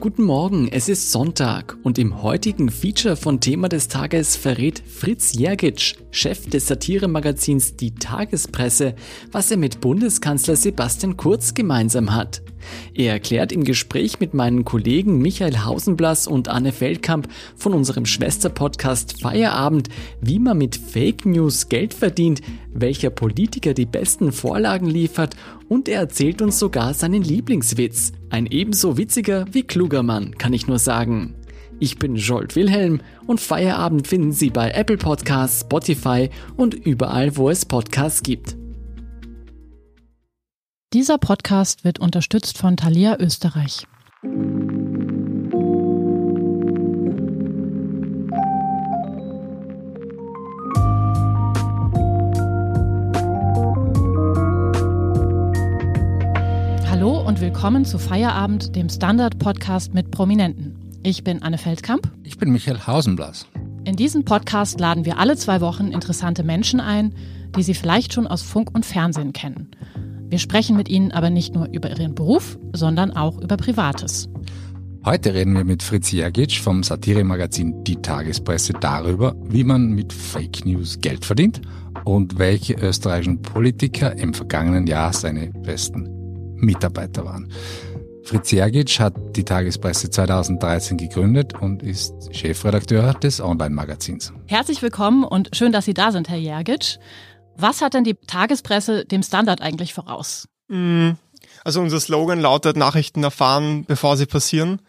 Guten Morgen, es ist Sonntag und im heutigen Feature von Thema des Tages verrät Fritz Jergic, Chef des Satiremagazins Die Tagespresse, was er mit Bundeskanzler Sebastian Kurz gemeinsam hat. Er erklärt im Gespräch mit meinen Kollegen Michael Hausenblass und Anne Feldkamp von unserem Schwesterpodcast Feierabend, wie man mit Fake News Geld verdient, welcher Politiker die besten Vorlagen liefert und er erzählt uns sogar seinen Lieblingswitz. Ein ebenso witziger wie kluger Mann, kann ich nur sagen. Ich bin Jolt Wilhelm und Feierabend finden Sie bei Apple Podcasts, Spotify und überall, wo es Podcasts gibt. Dieser Podcast wird unterstützt von Thalia Österreich. Hallo und willkommen zu Feierabend, dem Standard-Podcast mit Prominenten. Ich bin Anne Feldkamp. Ich bin Michael Hausenblass. In diesem Podcast laden wir alle zwei Wochen interessante Menschen ein, die Sie vielleicht schon aus Funk und Fernsehen kennen. Wir sprechen mit Ihnen aber nicht nur über Ihren Beruf, sondern auch über Privates. Heute reden wir mit Fritz Jergic vom Satiremagazin Die Tagespresse darüber, wie man mit Fake News Geld verdient und welche österreichischen Politiker im vergangenen Jahr seine besten Mitarbeiter waren. Fritz Jergic hat die Tagespresse 2013 gegründet und ist Chefredakteur des Online-Magazins. Herzlich willkommen und schön, dass Sie da sind, Herr Jergic. Was hat denn die Tagespresse dem Standard eigentlich voraus? Mm, also unser Slogan lautet Nachrichten erfahren, bevor sie passieren.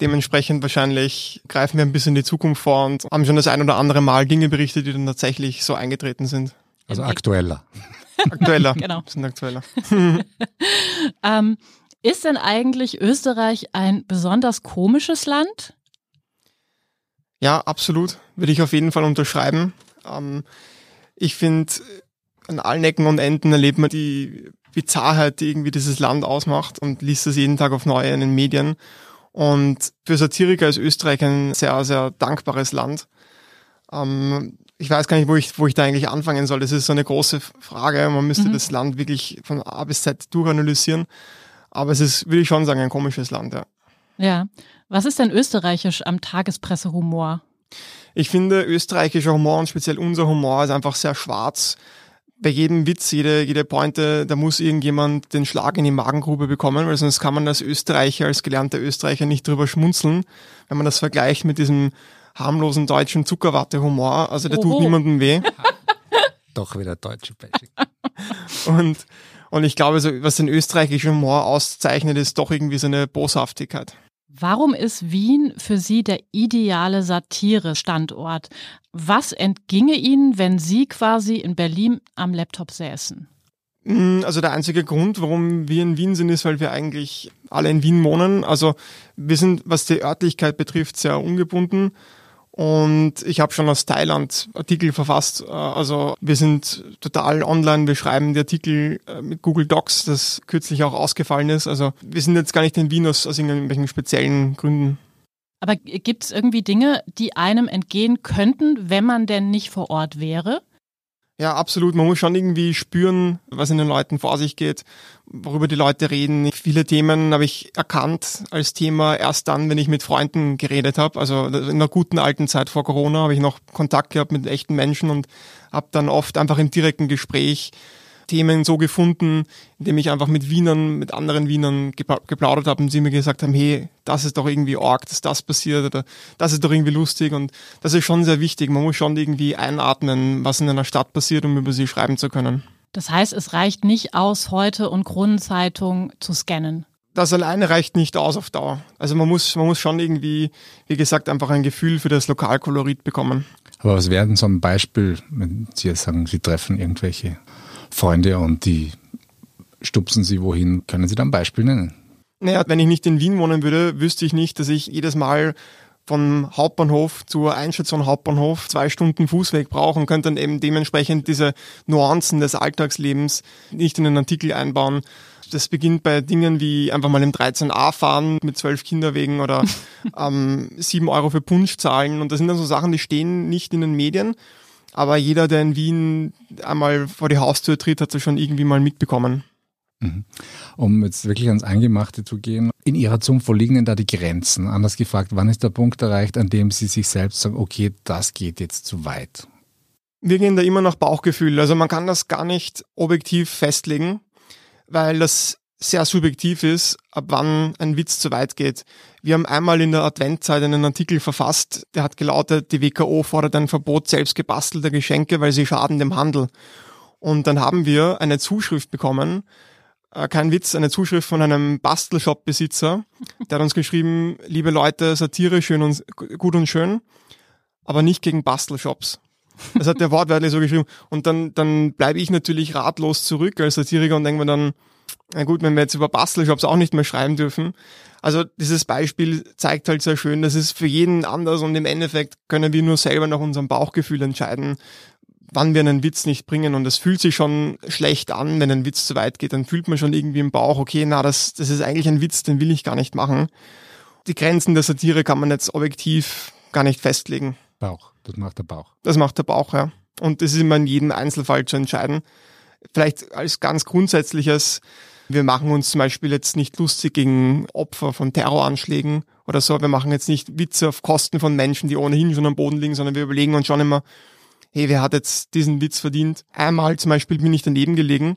Dementsprechend wahrscheinlich greifen wir ein bisschen in die Zukunft vor und haben schon das ein oder andere Mal Dinge berichtet, die dann tatsächlich so eingetreten sind. Also aktueller. Aktueller. genau. Sind aktueller. ähm, ist denn eigentlich Österreich ein besonders komisches Land? Ja, absolut. Würde ich auf jeden Fall unterschreiben. Ähm, ich finde, an allen Ecken und Enden erlebt man die Bizarrheit, die irgendwie dieses Land ausmacht und liest das jeden Tag auf neue in den Medien. Und für Satiriker ist Österreich ein sehr, sehr dankbares Land. Ähm, ich weiß gar nicht, wo ich, wo ich da eigentlich anfangen soll. Das ist so eine große Frage. Man müsste mhm. das Land wirklich von A bis Z durchanalysieren. Aber es ist, würde ich schon sagen, ein komisches Land, ja. Ja. Was ist denn österreichisch am Tagespressehumor? Ich finde, österreichischer Humor und speziell unser Humor ist einfach sehr schwarz. Bei jedem Witz, jede, jede Pointe, da muss irgendjemand den Schlag in die Magengrube bekommen, weil sonst kann man als Österreicher, als gelernter Österreicher nicht drüber schmunzeln, wenn man das vergleicht mit diesem harmlosen deutschen Zuckerwatte-Humor. Also der Oho. tut niemandem weh. Doch wieder deutsche Bashing. und, und ich glaube, so, was den österreichischen Humor auszeichnet, ist doch irgendwie so eine Boshaftigkeit. Warum ist Wien für Sie der ideale Satire-Standort? Was entginge Ihnen, wenn Sie quasi in Berlin am Laptop säßen? Mm, also der einzige Grund, warum wir in Wien sind, ist, weil wir eigentlich alle in Wien wohnen. Also wir sind, was die Örtlichkeit betrifft, sehr ungebunden. Und ich habe schon aus Thailand Artikel verfasst. Äh, also wir sind total online, wir schreiben die Artikel äh, mit Google Docs, das kürzlich auch ausgefallen ist. Also wir sind jetzt gar nicht in Wien aus, aus irgendwelchen speziellen Gründen. Aber gibt es irgendwie Dinge, die einem entgehen könnten, wenn man denn nicht vor Ort wäre? Ja, absolut. Man muss schon irgendwie spüren, was in den Leuten vor sich geht, worüber die Leute reden. Viele Themen habe ich erkannt als Thema erst dann, wenn ich mit Freunden geredet habe. Also in einer guten alten Zeit vor Corona habe ich noch Kontakt gehabt mit echten Menschen und habe dann oft einfach im direkten Gespräch Themen so gefunden, indem ich einfach mit Wienern, mit anderen Wienern geplaudert habe und sie mir gesagt haben, hey, das ist doch irgendwie arg, dass das passiert oder das ist doch irgendwie lustig und das ist schon sehr wichtig. Man muss schon irgendwie einatmen, was in einer Stadt passiert, um über sie schreiben zu können. Das heißt, es reicht nicht aus, heute und Kronenzeitung zu scannen das alleine reicht nicht aus auf Dauer. Also man muss, man muss schon irgendwie, wie gesagt, einfach ein Gefühl für das Lokalkolorit bekommen. Aber was wäre denn so ein Beispiel, wenn Sie jetzt sagen, Sie treffen irgendwelche Freunde und die stupsen sie wohin. Können Sie da ein Beispiel nennen? Naja, wenn ich nicht in Wien wohnen würde, wüsste ich nicht, dass ich jedes Mal vom Hauptbahnhof zur Einstation Hauptbahnhof zwei Stunden Fußweg brauche und könnte dann eben dementsprechend diese Nuancen des Alltagslebens nicht in einen Artikel einbauen. Das beginnt bei Dingen wie einfach mal im 13a fahren mit zwölf Kinderwegen oder ähm, sieben Euro für Punsch zahlen. Und das sind dann so Sachen, die stehen nicht in den Medien. Aber jeder, der in Wien einmal vor die Haustür tritt, hat es schon irgendwie mal mitbekommen. Mhm. Um jetzt wirklich ans Eingemachte zu gehen, in Ihrer Zunft, wo liegen denn da die Grenzen? Anders gefragt, wann ist der Punkt erreicht, an dem Sie sich selbst sagen, okay, das geht jetzt zu weit? Wir gehen da immer nach Bauchgefühl. Also man kann das gar nicht objektiv festlegen, weil das sehr subjektiv ist, ab wann ein Witz zu weit geht. Wir haben einmal in der Adventzeit einen Artikel verfasst, der hat gelautet, die WKO fordert ein Verbot selbst gebastelter Geschenke, weil sie schaden dem Handel. Und dann haben wir eine Zuschrift bekommen, äh, kein Witz, eine Zuschrift von einem Bastelshop-Besitzer, der hat uns geschrieben, liebe Leute, Satire schön und gut und schön, aber nicht gegen Bastelshops. Das hat der wortwörtlich so geschrieben. Und dann, dann bleibe ich natürlich ratlos zurück als Satiriker und denke mir dann, na gut, wenn wir jetzt über Bastelshops auch nicht mehr schreiben dürfen. Also dieses Beispiel zeigt halt sehr schön, das ist für jeden anders und im Endeffekt können wir nur selber nach unserem Bauchgefühl entscheiden, wann wir einen Witz nicht bringen und es fühlt sich schon schlecht an, wenn ein Witz zu weit geht, dann fühlt man schon irgendwie im Bauch, okay, na, das, das ist eigentlich ein Witz, den will ich gar nicht machen. Die Grenzen der Satire kann man jetzt objektiv gar nicht festlegen. Bauch, das macht der Bauch. Das macht der Bauch, ja. Und das ist immer in jedem Einzelfall zu entscheiden. Vielleicht als ganz grundsätzliches, wir machen uns zum Beispiel jetzt nicht lustig gegen Opfer von Terroranschlägen oder so. Wir machen jetzt nicht Witze auf Kosten von Menschen, die ohnehin schon am Boden liegen, sondern wir überlegen uns schon immer, hey, wer hat jetzt diesen Witz verdient? Einmal zum Beispiel bin ich daneben gelegen.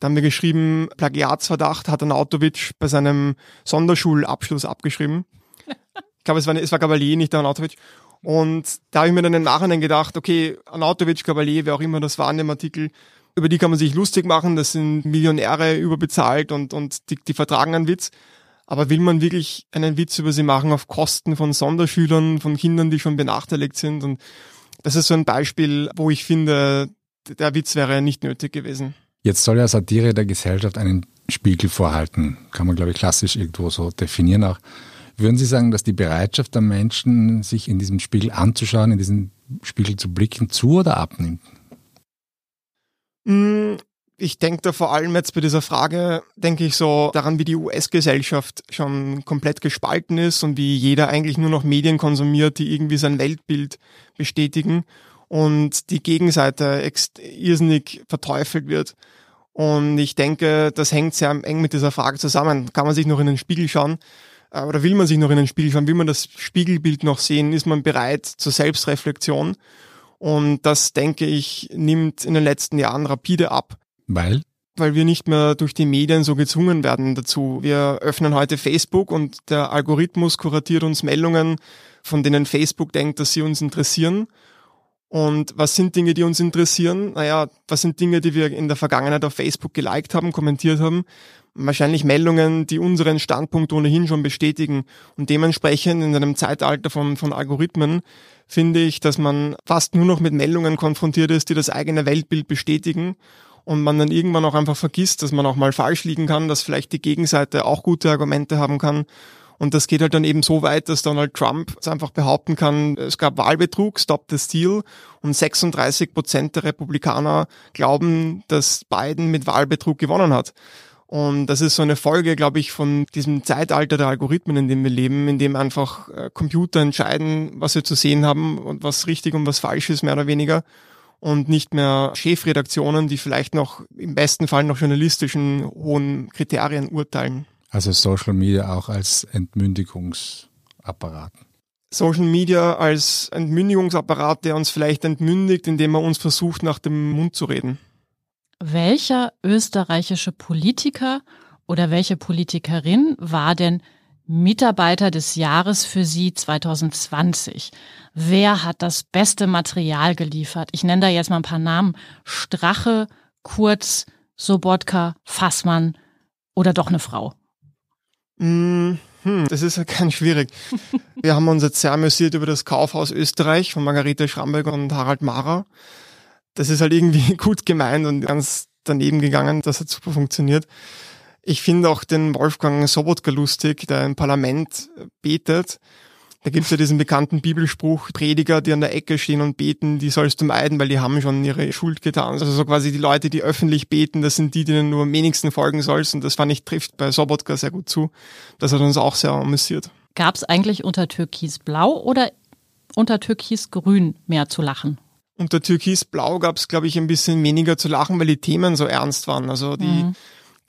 Da haben wir geschrieben, Plagiatsverdacht hat Anautovic bei seinem Sonderschulabschluss abgeschrieben. Ich glaube, es war, es war Gabalier, nicht der Anautovic. Und da habe ich mir dann im Nachhinein gedacht, okay, Anautovic, Gabalier, wer auch immer das war in dem Artikel, über die kann man sich lustig machen, das sind Millionäre überbezahlt und, und die, die vertragen einen Witz. Aber will man wirklich einen Witz über sie machen auf Kosten von Sonderschülern, von Kindern, die schon benachteiligt sind? Und das ist so ein Beispiel, wo ich finde, der Witz wäre nicht nötig gewesen. Jetzt soll ja Satire der Gesellschaft einen Spiegel vorhalten. Kann man, glaube ich, klassisch irgendwo so definieren auch. Würden Sie sagen, dass die Bereitschaft der Menschen, sich in diesem Spiegel anzuschauen, in diesen Spiegel zu blicken, zu oder abnimmt? Mm, ich denke da vor allem jetzt bei dieser Frage, denke ich so daran, wie die US-Gesellschaft schon komplett gespalten ist und wie jeder eigentlich nur noch Medien konsumiert, die irgendwie sein Weltbild bestätigen und die Gegenseite irrsinnig verteufelt wird. Und ich denke, das hängt sehr eng mit dieser Frage zusammen. Kann man sich noch in den Spiegel schauen? Äh, oder will man sich noch in den Spiegel schauen? Will man das Spiegelbild noch sehen? Ist man bereit zur Selbstreflexion? Und das, denke ich, nimmt in den letzten Jahren rapide ab. Weil? Weil wir nicht mehr durch die Medien so gezwungen werden dazu. Wir öffnen heute Facebook und der Algorithmus kuratiert uns Meldungen, von denen Facebook denkt, dass sie uns interessieren. Und was sind Dinge, die uns interessieren? Naja, was sind Dinge, die wir in der Vergangenheit auf Facebook geliked haben, kommentiert haben? Wahrscheinlich Meldungen, die unseren Standpunkt ohnehin schon bestätigen. Und dementsprechend in einem Zeitalter von, von Algorithmen finde ich, dass man fast nur noch mit Meldungen konfrontiert ist, die das eigene Weltbild bestätigen und man dann irgendwann auch einfach vergisst, dass man auch mal falsch liegen kann, dass vielleicht die Gegenseite auch gute Argumente haben kann. Und das geht halt dann eben so weit, dass Donald Trump einfach behaupten kann, es gab Wahlbetrug, Stop the Steal. Und 36 Prozent der Republikaner glauben, dass Biden mit Wahlbetrug gewonnen hat. Und das ist so eine Folge, glaube ich, von diesem Zeitalter der Algorithmen, in dem wir leben, in dem einfach äh, Computer entscheiden, was wir zu sehen haben und was richtig und was falsch ist, mehr oder weniger und nicht mehr Chefredaktionen, die vielleicht noch im besten Fall nach journalistischen hohen Kriterien urteilen. Also Social Media auch als Entmündigungsapparat. Social Media als Entmündigungsapparat, der uns vielleicht entmündigt, indem er uns versucht, nach dem Mund zu reden. Welcher österreichische Politiker oder welche Politikerin war denn Mitarbeiter des Jahres für Sie 2020. Wer hat das beste Material geliefert? Ich nenne da jetzt mal ein paar Namen. Strache, Kurz, Sobotka, Fassmann oder doch eine Frau? Hm, das ist ja ganz schwierig. Wir haben uns jetzt sehr amüsiert über das Kaufhaus Österreich von Margarete Schramberg und Harald Mara. Das ist halt irgendwie gut gemeint und ganz daneben gegangen. Das hat super funktioniert. Ich finde auch den Wolfgang Sobotka lustig, der im Parlament betet. Da gibt's ja diesen bekannten Bibelspruch, Prediger, die an der Ecke stehen und beten, die sollst du meiden, weil die haben schon ihre Schuld getan. Also so quasi die Leute, die öffentlich beten, das sind die, denen du am wenigsten folgen sollst. Und das fand ich, trifft bei Sobotka sehr gut zu. Das hat uns auch sehr amüsiert. Gab's eigentlich unter Türkisblau oder unter Türkisgrün mehr zu lachen? Unter Türkisblau gab's, glaube ich, ein bisschen weniger zu lachen, weil die Themen so ernst waren. Also die, mhm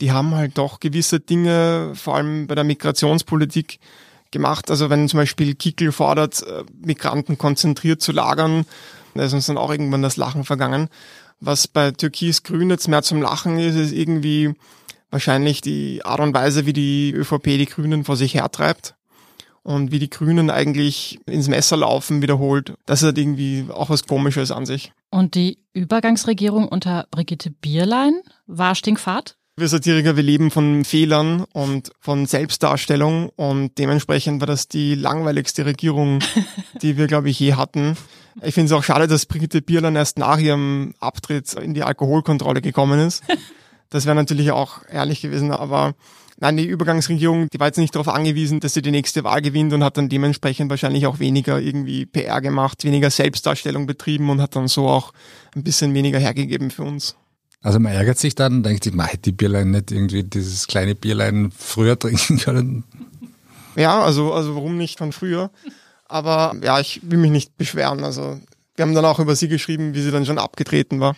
die haben halt doch gewisse Dinge, vor allem bei der Migrationspolitik, gemacht. Also wenn zum Beispiel Kickel fordert, äh, Migranten konzentriert zu lagern, da ist uns dann auch irgendwann das Lachen vergangen. Was bei Türkis-Grün jetzt mehr zum Lachen ist, ist irgendwie wahrscheinlich die Art und Weise, wie die ÖVP die Grünen vor sich hertreibt und wie die Grünen eigentlich ins Messer laufen wiederholt. Das ist halt irgendwie auch was Komisches an sich. Und die Übergangsregierung unter Brigitte Bierlein war stinkfahrt? Wir Satiriker, wir leben von Fehlern und von Selbstdarstellung und dementsprechend war das die langweiligste Regierung, die wir, glaube ich, je hatten. Ich finde es auch schade, dass Brigitte Bierlein erst nach ihrem Abtritt in die Alkoholkontrolle gekommen ist. Das wäre natürlich auch ehrlich gewesen, aber nein, die Übergangsregierung, die war jetzt nicht darauf angewiesen, dass sie die nächste Wahl gewinnt und hat dann dementsprechend wahrscheinlich auch weniger irgendwie PR gemacht, weniger Selbstdarstellung betrieben und hat dann so auch ein bisschen weniger hergegeben für uns. Also man ärgert sich dann, denkt sich, man hätte die Bierlein nicht irgendwie dieses kleine Bierlein früher trinken können. Ja, also, also warum nicht von früher? Aber ja, ich will mich nicht beschweren. Also wir haben dann auch über sie geschrieben, wie sie dann schon abgetreten war.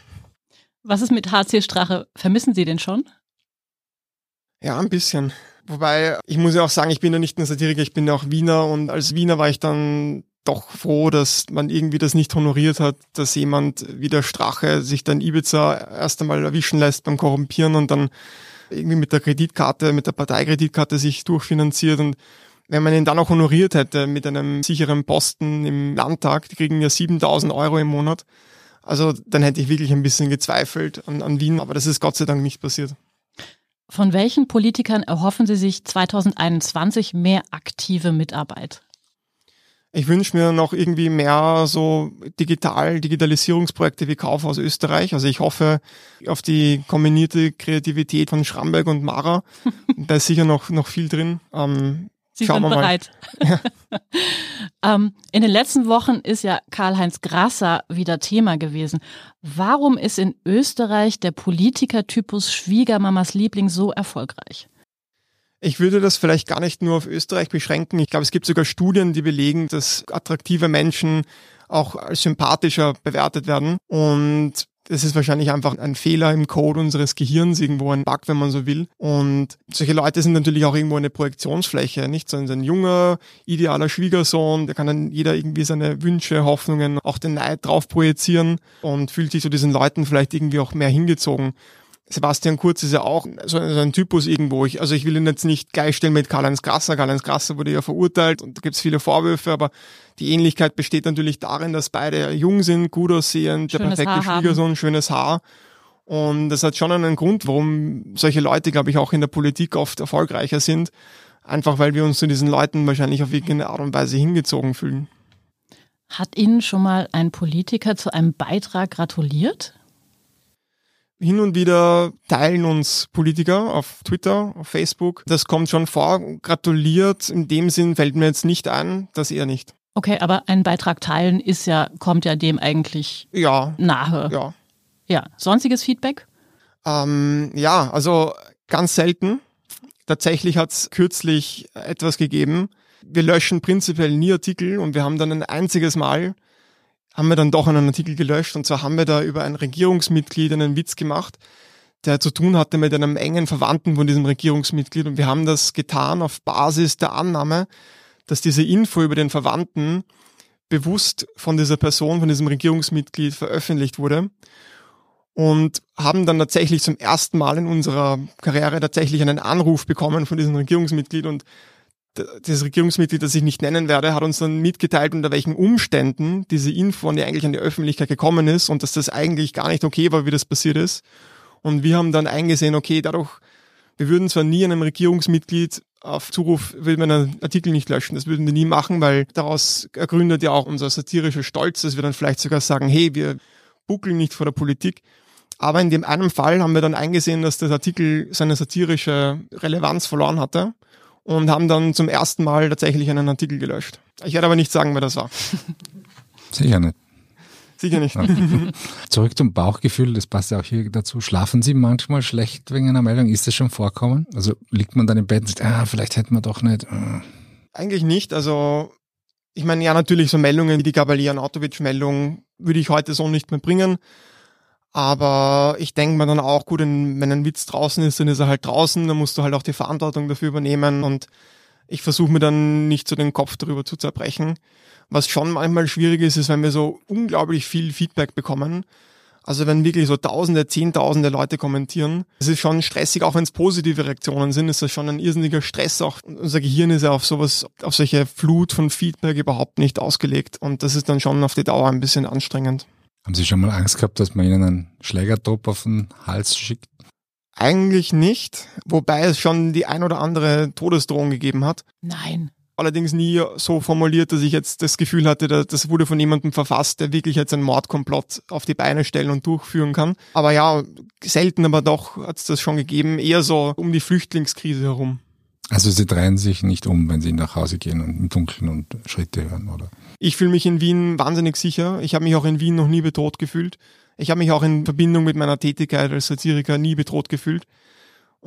Was ist mit HC Strache? Vermissen Sie den schon? Ja, ein bisschen. Wobei, ich muss ja auch sagen, ich bin ja nicht nur Satiriker, ich bin ja auch Wiener und als Wiener war ich dann doch froh, dass man irgendwie das nicht honoriert hat, dass jemand wie der Strache sich dann Ibiza erst einmal erwischen lässt beim Korrumpieren und dann irgendwie mit der Kreditkarte, mit der Parteikreditkarte sich durchfinanziert und wenn man ihn dann auch honoriert hätte mit einem sicheren Posten im Landtag, die kriegen ja 7000 Euro im Monat, also dann hätte ich wirklich ein bisschen gezweifelt an, an Wien, aber das ist Gott sei Dank nicht passiert. Von welchen Politikern erhoffen Sie sich 2021 mehr aktive Mitarbeit? Ich wünsche mir noch irgendwie mehr so digital, Digitalisierungsprojekte wie Kaufhaus Österreich. Also ich hoffe auf die kombinierte Kreativität von Schramberg und Mara. da ist sicher noch, noch viel drin. Ähm, Sie sind bereit. Ja. ähm, in den letzten Wochen ist ja Karl-Heinz Grasser wieder Thema gewesen. Warum ist in Österreich der Politikertypus Schwiegermamas Liebling so erfolgreich? Ich würde das vielleicht gar nicht nur auf Österreich beschränken. Ich glaube, es gibt sogar Studien, die belegen, dass attraktive Menschen auch als sympathischer bewertet werden. Und das ist wahrscheinlich einfach ein Fehler im Code unseres Gehirns, irgendwo ein Bug, wenn man so will. Und solche Leute sind natürlich auch irgendwo eine Projektionsfläche, nicht? So ein junger, idealer Schwiegersohn, der kann dann jeder irgendwie seine Wünsche, Hoffnungen, auch den Neid drauf projizieren und fühlt sich zu diesen Leuten vielleicht irgendwie auch mehr hingezogen. Sebastian Kurz ist ja auch so ein Typus irgendwo. Ich, also ich will ihn jetzt nicht gleichstellen mit Karl-Heinz Grasser. Karl-Heinz Grasser wurde ja verurteilt und da gibt es viele Vorwürfe, aber die Ähnlichkeit besteht natürlich darin, dass beide jung sind, gut aussehen, der perfekte Haar Schwiegersohn, haben. schönes Haar. Und das hat schon einen Grund, warum solche Leute, glaube ich, auch in der Politik oft erfolgreicher sind. Einfach weil wir uns zu diesen Leuten wahrscheinlich auf irgendeine Art und Weise hingezogen fühlen. Hat Ihnen schon mal ein Politiker zu einem Beitrag gratuliert? Hin und wieder teilen uns Politiker auf Twitter, auf Facebook. Das kommt schon vor. Gratuliert. In dem Sinn fällt mir jetzt nicht ein, das eher nicht. Okay, aber einen Beitrag teilen ist ja, kommt ja dem eigentlich ja, nahe. Ja. Ja. Sonstiges Feedback? Ähm, ja, also ganz selten. Tatsächlich hat es kürzlich etwas gegeben. Wir löschen prinzipiell nie Artikel und wir haben dann ein einziges Mal haben wir dann doch einen Artikel gelöscht. Und zwar haben wir da über ein Regierungsmitglied einen Witz gemacht, der zu tun hatte mit einem engen Verwandten von diesem Regierungsmitglied. Und wir haben das getan auf Basis der Annahme, dass diese Info über den Verwandten bewusst von dieser Person, von diesem Regierungsmitglied veröffentlicht wurde. Und haben dann tatsächlich zum ersten Mal in unserer Karriere tatsächlich einen Anruf bekommen von diesem Regierungsmitglied und das Regierungsmitglied, das ich nicht nennen werde, hat uns dann mitgeteilt, unter welchen Umständen diese Info die eigentlich an die Öffentlichkeit gekommen ist und dass das eigentlich gar nicht okay war, wie das passiert ist. Und wir haben dann eingesehen, okay, dadurch, wir würden zwar nie einem Regierungsmitglied auf Zuruf will man einen Artikel nicht löschen. Das würden wir nie machen, weil daraus ergründet ja auch unser satirischer Stolz, dass wir dann vielleicht sogar sagen, hey, wir buckeln nicht vor der Politik. Aber in dem einen Fall haben wir dann eingesehen, dass der Artikel seine satirische Relevanz verloren hatte und haben dann zum ersten Mal tatsächlich einen Artikel gelöscht. Ich werde aber nicht sagen, wer das war. Sicher nicht. Sicher nicht. Zurück zum Bauchgefühl, das passt ja auch hier dazu. Schlafen Sie manchmal schlecht wegen einer Meldung? Ist das schon vorkommen? Also liegt man dann im Bett und sagt, ah, vielleicht hätten wir doch nicht. Ah. Eigentlich nicht. Also ich meine, ja, natürlich so Meldungen wie die Gabalian Autovic-Meldung würde ich heute so nicht mehr bringen. Aber ich denke mir dann auch, gut, wenn ein Witz draußen ist, dann ist er halt draußen, dann musst du halt auch die Verantwortung dafür übernehmen und ich versuche mir dann nicht so den Kopf darüber zu zerbrechen. Was schon manchmal schwierig ist, ist, wenn wir so unglaublich viel Feedback bekommen. Also wenn wirklich so tausende, zehntausende Leute kommentieren, es ist schon stressig, auch wenn es positive Reaktionen sind, ist das schon ein irrsinniger Stress. Auch unser Gehirn ist ja auf sowas, auf solche Flut von Feedback überhaupt nicht ausgelegt. Und das ist dann schon auf die Dauer ein bisschen anstrengend. Haben Sie schon mal Angst gehabt, dass man Ihnen einen Schlägertrupp auf den Hals schickt? Eigentlich nicht, wobei es schon die ein oder andere Todesdrohung gegeben hat. Nein. Allerdings nie so formuliert, dass ich jetzt das Gefühl hatte, das wurde von jemandem verfasst, der wirklich jetzt einen Mordkomplott auf die Beine stellen und durchführen kann. Aber ja, selten aber doch hat es das schon gegeben, eher so um die Flüchtlingskrise herum. Also Sie drehen sich nicht um, wenn Sie nach Hause gehen und im Dunkeln und Schritte hören, oder? Ich fühle mich in Wien wahnsinnig sicher. Ich habe mich auch in Wien noch nie bedroht gefühlt. Ich habe mich auch in Verbindung mit meiner Tätigkeit als Satiriker nie bedroht gefühlt.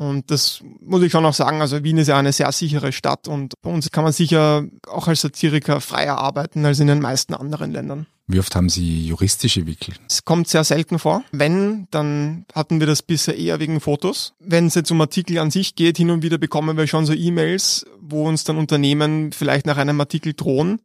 Und das muss ich schon auch sagen, also Wien ist ja eine sehr sichere Stadt und bei uns kann man sicher auch als Satiriker freier arbeiten als in den meisten anderen Ländern. Wie oft haben Sie juristische Wickel? Es kommt sehr selten vor. Wenn, dann hatten wir das bisher eher wegen Fotos. Wenn es jetzt um Artikel an sich geht, hin und wieder bekommen wir schon so E-Mails, wo uns dann Unternehmen vielleicht nach einem Artikel drohen.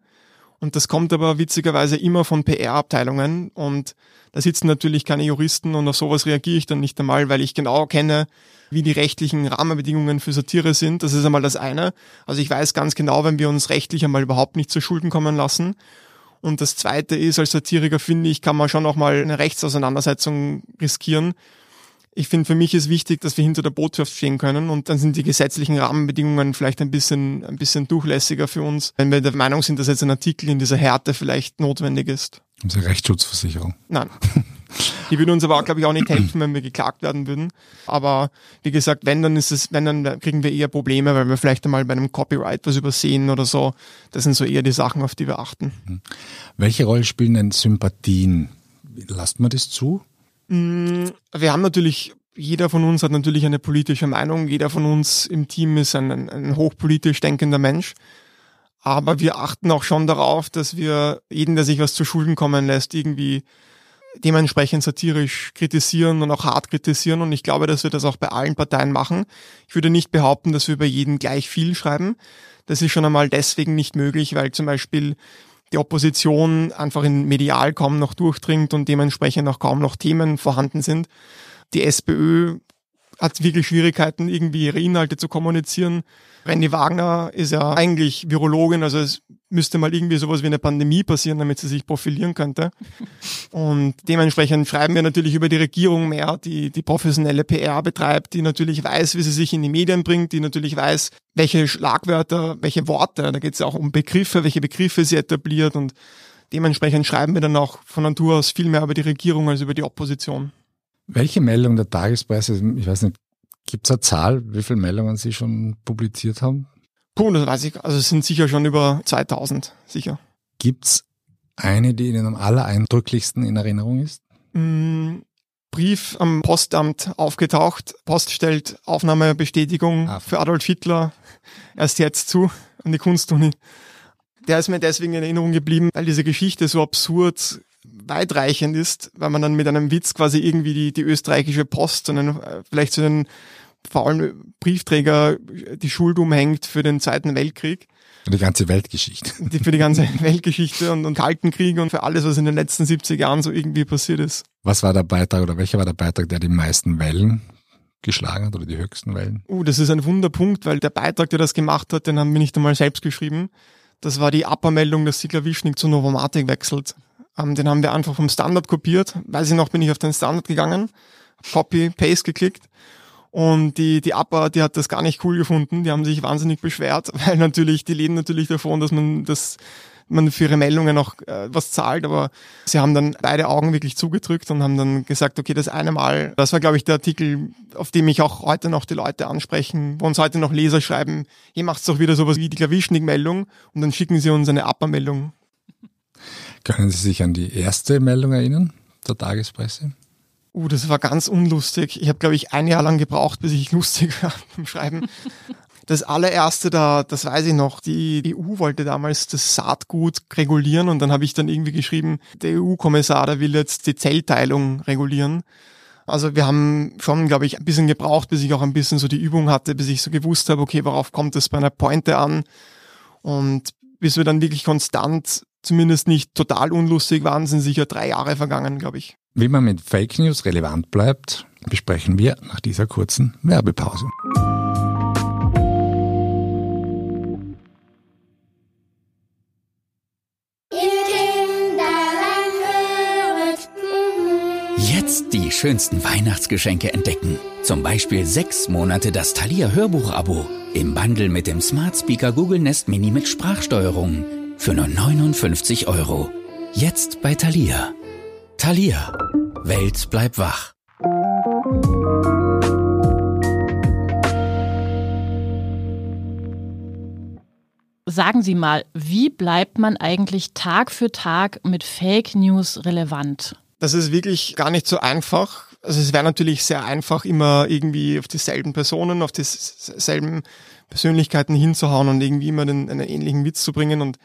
Und das kommt aber witzigerweise immer von PR-Abteilungen und da sitzen natürlich keine Juristen und auf sowas reagiere ich dann nicht einmal, weil ich genau kenne, wie die rechtlichen Rahmenbedingungen für Satire sind. Das ist einmal das eine. Also ich weiß ganz genau, wenn wir uns rechtlich einmal überhaupt nicht zu Schulden kommen lassen. Und das zweite ist, als Satiriker finde ich, kann man schon auch mal eine Rechtsauseinandersetzung riskieren. Ich finde, für mich ist wichtig, dass wir hinter der Botschaft stehen können und dann sind die gesetzlichen Rahmenbedingungen vielleicht ein bisschen, ein bisschen durchlässiger für uns, wenn wir der Meinung sind, dass jetzt ein Artikel in dieser Härte vielleicht notwendig ist. Sie Rechtsschutzversicherung? Nein. Die würden uns aber auch, glaube ich, auch nicht helfen, wenn wir geklagt werden würden. Aber wie gesagt, wenn, dann ist es, wenn, dann kriegen wir eher Probleme, weil wir vielleicht einmal bei einem Copyright was übersehen oder so. Das sind so eher die Sachen, auf die wir achten. Hm. Welche Rolle spielen denn Sympathien? Lasst man das zu? Mm, wir haben natürlich jeder von uns hat natürlich eine politische Meinung, jeder von uns im Team ist ein, ein, ein hochpolitisch denkender Mensch. Aber wir achten auch schon darauf, dass wir jeden, der sich was zu Schulden kommen lässt, irgendwie dementsprechend satirisch kritisieren und auch hart kritisieren. Und ich glaube, dass wir das auch bei allen Parteien machen. Ich würde nicht behaupten, dass wir über jeden gleich viel schreiben. Das ist schon einmal deswegen nicht möglich, weil zum Beispiel die Opposition einfach in medial kaum noch durchdringt und dementsprechend auch kaum noch Themen vorhanden sind. Die SPÖ hat wirklich Schwierigkeiten, irgendwie ihre Inhalte zu kommunizieren. Randy Wagner ist ja eigentlich Virologin, also es müsste mal irgendwie sowas wie eine Pandemie passieren, damit sie sich profilieren könnte. Und dementsprechend schreiben wir natürlich über die Regierung mehr, die die professionelle PR betreibt, die natürlich weiß, wie sie sich in die Medien bringt, die natürlich weiß, welche Schlagwörter, welche Worte, da geht es ja auch um Begriffe, welche Begriffe sie etabliert und dementsprechend schreiben wir dann auch von Natur aus viel mehr über die Regierung als über die Opposition. Welche Meldung der Tagespreise, ich weiß nicht, gibt es eine Zahl, wie viele Meldungen Sie schon publiziert haben? Puh, das weiß ich. Also es sind sicher schon über 2000, sicher. Gibt's eine, die Ihnen am allereindrücklichsten in Erinnerung ist? Mm, Brief am Postamt aufgetaucht. Post stellt Aufnahmebestätigung ah. für Adolf Hitler erst jetzt zu an die Kunstuni. Der ist mir deswegen in Erinnerung geblieben, weil diese Geschichte so absurd weitreichend ist, weil man dann mit einem Witz quasi irgendwie die, die österreichische Post und einen, äh, vielleicht so einen faulen Briefträger die Schuld umhängt für den Zweiten Weltkrieg. Für die ganze Weltgeschichte. Die, für die ganze Weltgeschichte und, und Kalten Krieg und für alles, was in den letzten 70 Jahren so irgendwie passiert ist. Was war der Beitrag oder welcher war der Beitrag, der die meisten Wellen geschlagen hat oder die höchsten Wellen? Uh, das ist ein Wunderpunkt, weil der Beitrag, der das gemacht hat, den haben wir nicht einmal selbst geschrieben. Das war die Abmeldung, dass Sigler Wischnik zu Novomatic wechselt. Ähm, den haben wir einfach vom Standard kopiert. Weiß ich noch, bin ich auf den Standard gegangen, Copy, Paste geklickt und die, die APA, die hat das gar nicht cool gefunden. Die haben sich wahnsinnig beschwert, weil natürlich, die leben natürlich davon, dass man das man für ihre Meldungen auch äh, was zahlt, aber sie haben dann beide Augen wirklich zugedrückt und haben dann gesagt, okay, das eine Mal, das war glaube ich der Artikel, auf dem mich auch heute noch die Leute ansprechen, wo uns heute noch Leser schreiben, ihr macht doch wieder sowas wie die Klavischnik-Meldung und dann schicken sie uns eine APA-Meldung. Können Sie sich an die erste Meldung erinnern, der Tagespresse? Uh, das war ganz unlustig. Ich habe, glaube ich, ein Jahr lang gebraucht, bis ich lustig war beim Schreiben. Das allererste da, das weiß ich noch, die EU wollte damals das Saatgut regulieren und dann habe ich dann irgendwie geschrieben, der EU-Kommissar, der will jetzt die Zellteilung regulieren. Also wir haben schon, glaube ich, ein bisschen gebraucht, bis ich auch ein bisschen so die Übung hatte, bis ich so gewusst habe, okay, worauf kommt es bei einer Pointe an? Und bis wir dann wirklich konstant, zumindest nicht total unlustig waren, sind sicher drei Jahre vergangen, glaube ich. Wie man mit Fake News relevant bleibt, besprechen wir nach dieser kurzen Werbepause. Jetzt die schönsten Weihnachtsgeschenke entdecken. Zum Beispiel sechs Monate das Thalia Hörbuch-Abo. Im Bundle mit dem Smart Speaker Google Nest Mini mit Sprachsteuerung. Für nur 59 Euro. Jetzt bei Thalia. Thalia. Welt bleibt wach. Sagen Sie mal, wie bleibt man eigentlich Tag für Tag mit Fake News relevant? Das ist wirklich gar nicht so einfach. Also es wäre natürlich sehr einfach, immer irgendwie auf dieselben Personen, auf dieselben Persönlichkeiten hinzuhauen und irgendwie immer den, einen ähnlichen Witz zu bringen. Und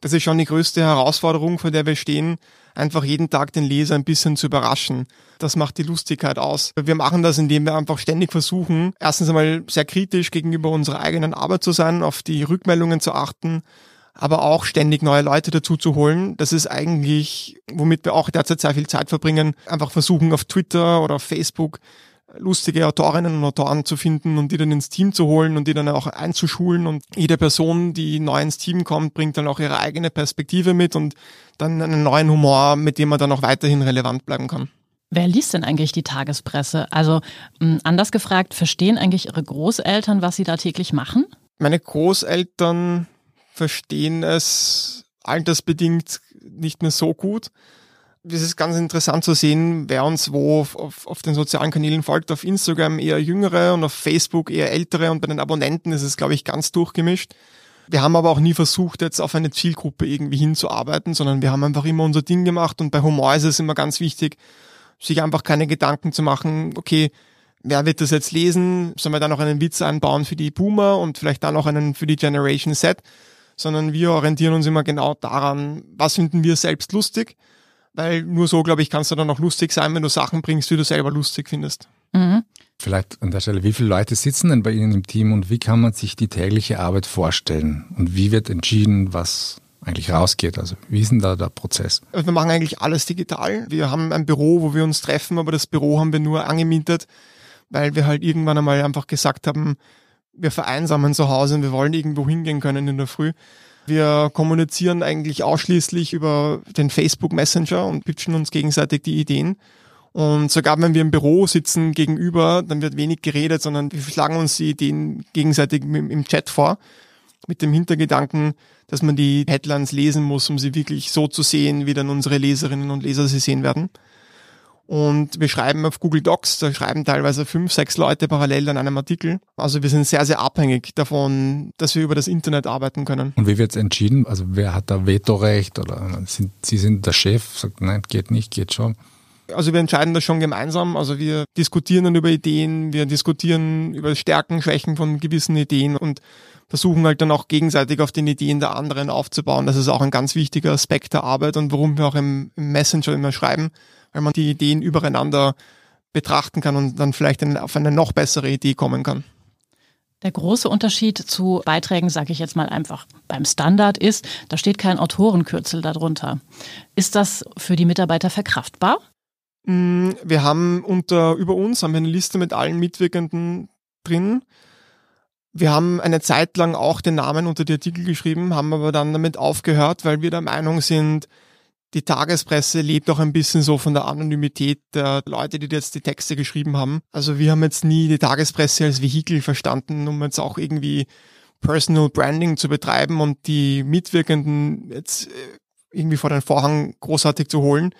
das ist schon die größte Herausforderung, vor der wir stehen, einfach jeden Tag den Leser ein bisschen zu überraschen. Das macht die Lustigkeit aus. Wir machen das, indem wir einfach ständig versuchen, erstens einmal sehr kritisch gegenüber unserer eigenen Arbeit zu sein, auf die Rückmeldungen zu achten, aber auch ständig neue Leute dazu zu holen. Das ist eigentlich, womit wir auch derzeit sehr viel Zeit verbringen, einfach versuchen auf Twitter oder auf Facebook lustige Autorinnen und Autoren zu finden und die dann ins Team zu holen und die dann auch einzuschulen und jede Person, die neu ins Team kommt, bringt dann auch ihre eigene Perspektive mit und dann einen neuen Humor, mit dem man dann auch weiterhin relevant bleiben kann. Wer liest denn eigentlich die Tagespresse? Also anders gefragt, verstehen eigentlich Ihre Großeltern, was Sie da täglich machen? Meine Großeltern verstehen es altersbedingt nicht mehr so gut. Es ist ganz interessant zu sehen, wer uns wo auf, auf, den sozialen Kanälen folgt. Auf Instagram eher jüngere und auf Facebook eher ältere und bei den Abonnenten ist es, glaube ich, ganz durchgemischt. Wir haben aber auch nie versucht, jetzt auf eine Zielgruppe irgendwie hinzuarbeiten, sondern wir haben einfach immer unser Ding gemacht und bei Humor ist es immer ganz wichtig, sich einfach keine Gedanken zu machen, okay, wer wird das jetzt lesen? Sollen wir da noch einen Witz einbauen für die Boomer und vielleicht dann noch einen für die Generation Z? sondern wir orientieren uns immer genau daran, was finden wir selbst lustig, weil nur so, glaube ich, kannst du dann auch lustig sein, wenn du Sachen bringst, die du selber lustig findest. Mhm. Vielleicht an der Stelle, wie viele Leute sitzen denn bei Ihnen im Team und wie kann man sich die tägliche Arbeit vorstellen und wie wird entschieden, was eigentlich rausgeht? Also wie ist denn da der Prozess? Also wir machen eigentlich alles digital. Wir haben ein Büro, wo wir uns treffen, aber das Büro haben wir nur angemietet, weil wir halt irgendwann einmal einfach gesagt haben, wir vereinsamen zu Hause und wir wollen irgendwo hingehen können in der Früh. Wir kommunizieren eigentlich ausschließlich über den Facebook Messenger und pitchen uns gegenseitig die Ideen. Und sogar wenn wir im Büro sitzen gegenüber, dann wird wenig geredet, sondern wir schlagen uns die Ideen gegenseitig im Chat vor. Mit dem Hintergedanken, dass man die Headlines lesen muss, um sie wirklich so zu sehen, wie dann unsere Leserinnen und Leser sie sehen werden. Und wir schreiben auf Google Docs, da schreiben teilweise fünf, sechs Leute parallel an einem Artikel. Also wir sind sehr, sehr abhängig davon, dass wir über das Internet arbeiten können. Und wie wird es entschieden? Also wer hat da Vetorecht oder sind, Sie sind der Chef, sagt nein, geht nicht, geht schon? Also wir entscheiden das schon gemeinsam. Also wir diskutieren dann über Ideen, wir diskutieren über Stärken, Schwächen von gewissen Ideen und versuchen halt dann auch gegenseitig auf den Ideen der anderen aufzubauen. Das ist auch ein ganz wichtiger Aspekt der Arbeit und warum wir auch im, im Messenger immer schreiben weil man die Ideen übereinander betrachten kann und dann vielleicht auf eine noch bessere Idee kommen kann. Der große Unterschied zu Beiträgen, sage ich jetzt mal einfach beim Standard ist, da steht kein Autorenkürzel darunter. Ist das für die Mitarbeiter verkraftbar? Mm, wir haben unter über uns haben wir eine Liste mit allen Mitwirkenden drin. Wir haben eine Zeit lang auch den Namen unter die Artikel geschrieben, haben aber dann damit aufgehört, weil wir der Meinung sind, die Tagespresse lebt auch ein bisschen so von der Anonymität der Leute, die jetzt die Texte geschrieben haben. Also wir haben jetzt nie die Tagespresse als Vehikel verstanden, um jetzt auch irgendwie Personal Branding zu betreiben und die Mitwirkenden jetzt äh, irgendwie vor den Vorhang großartig zu holen,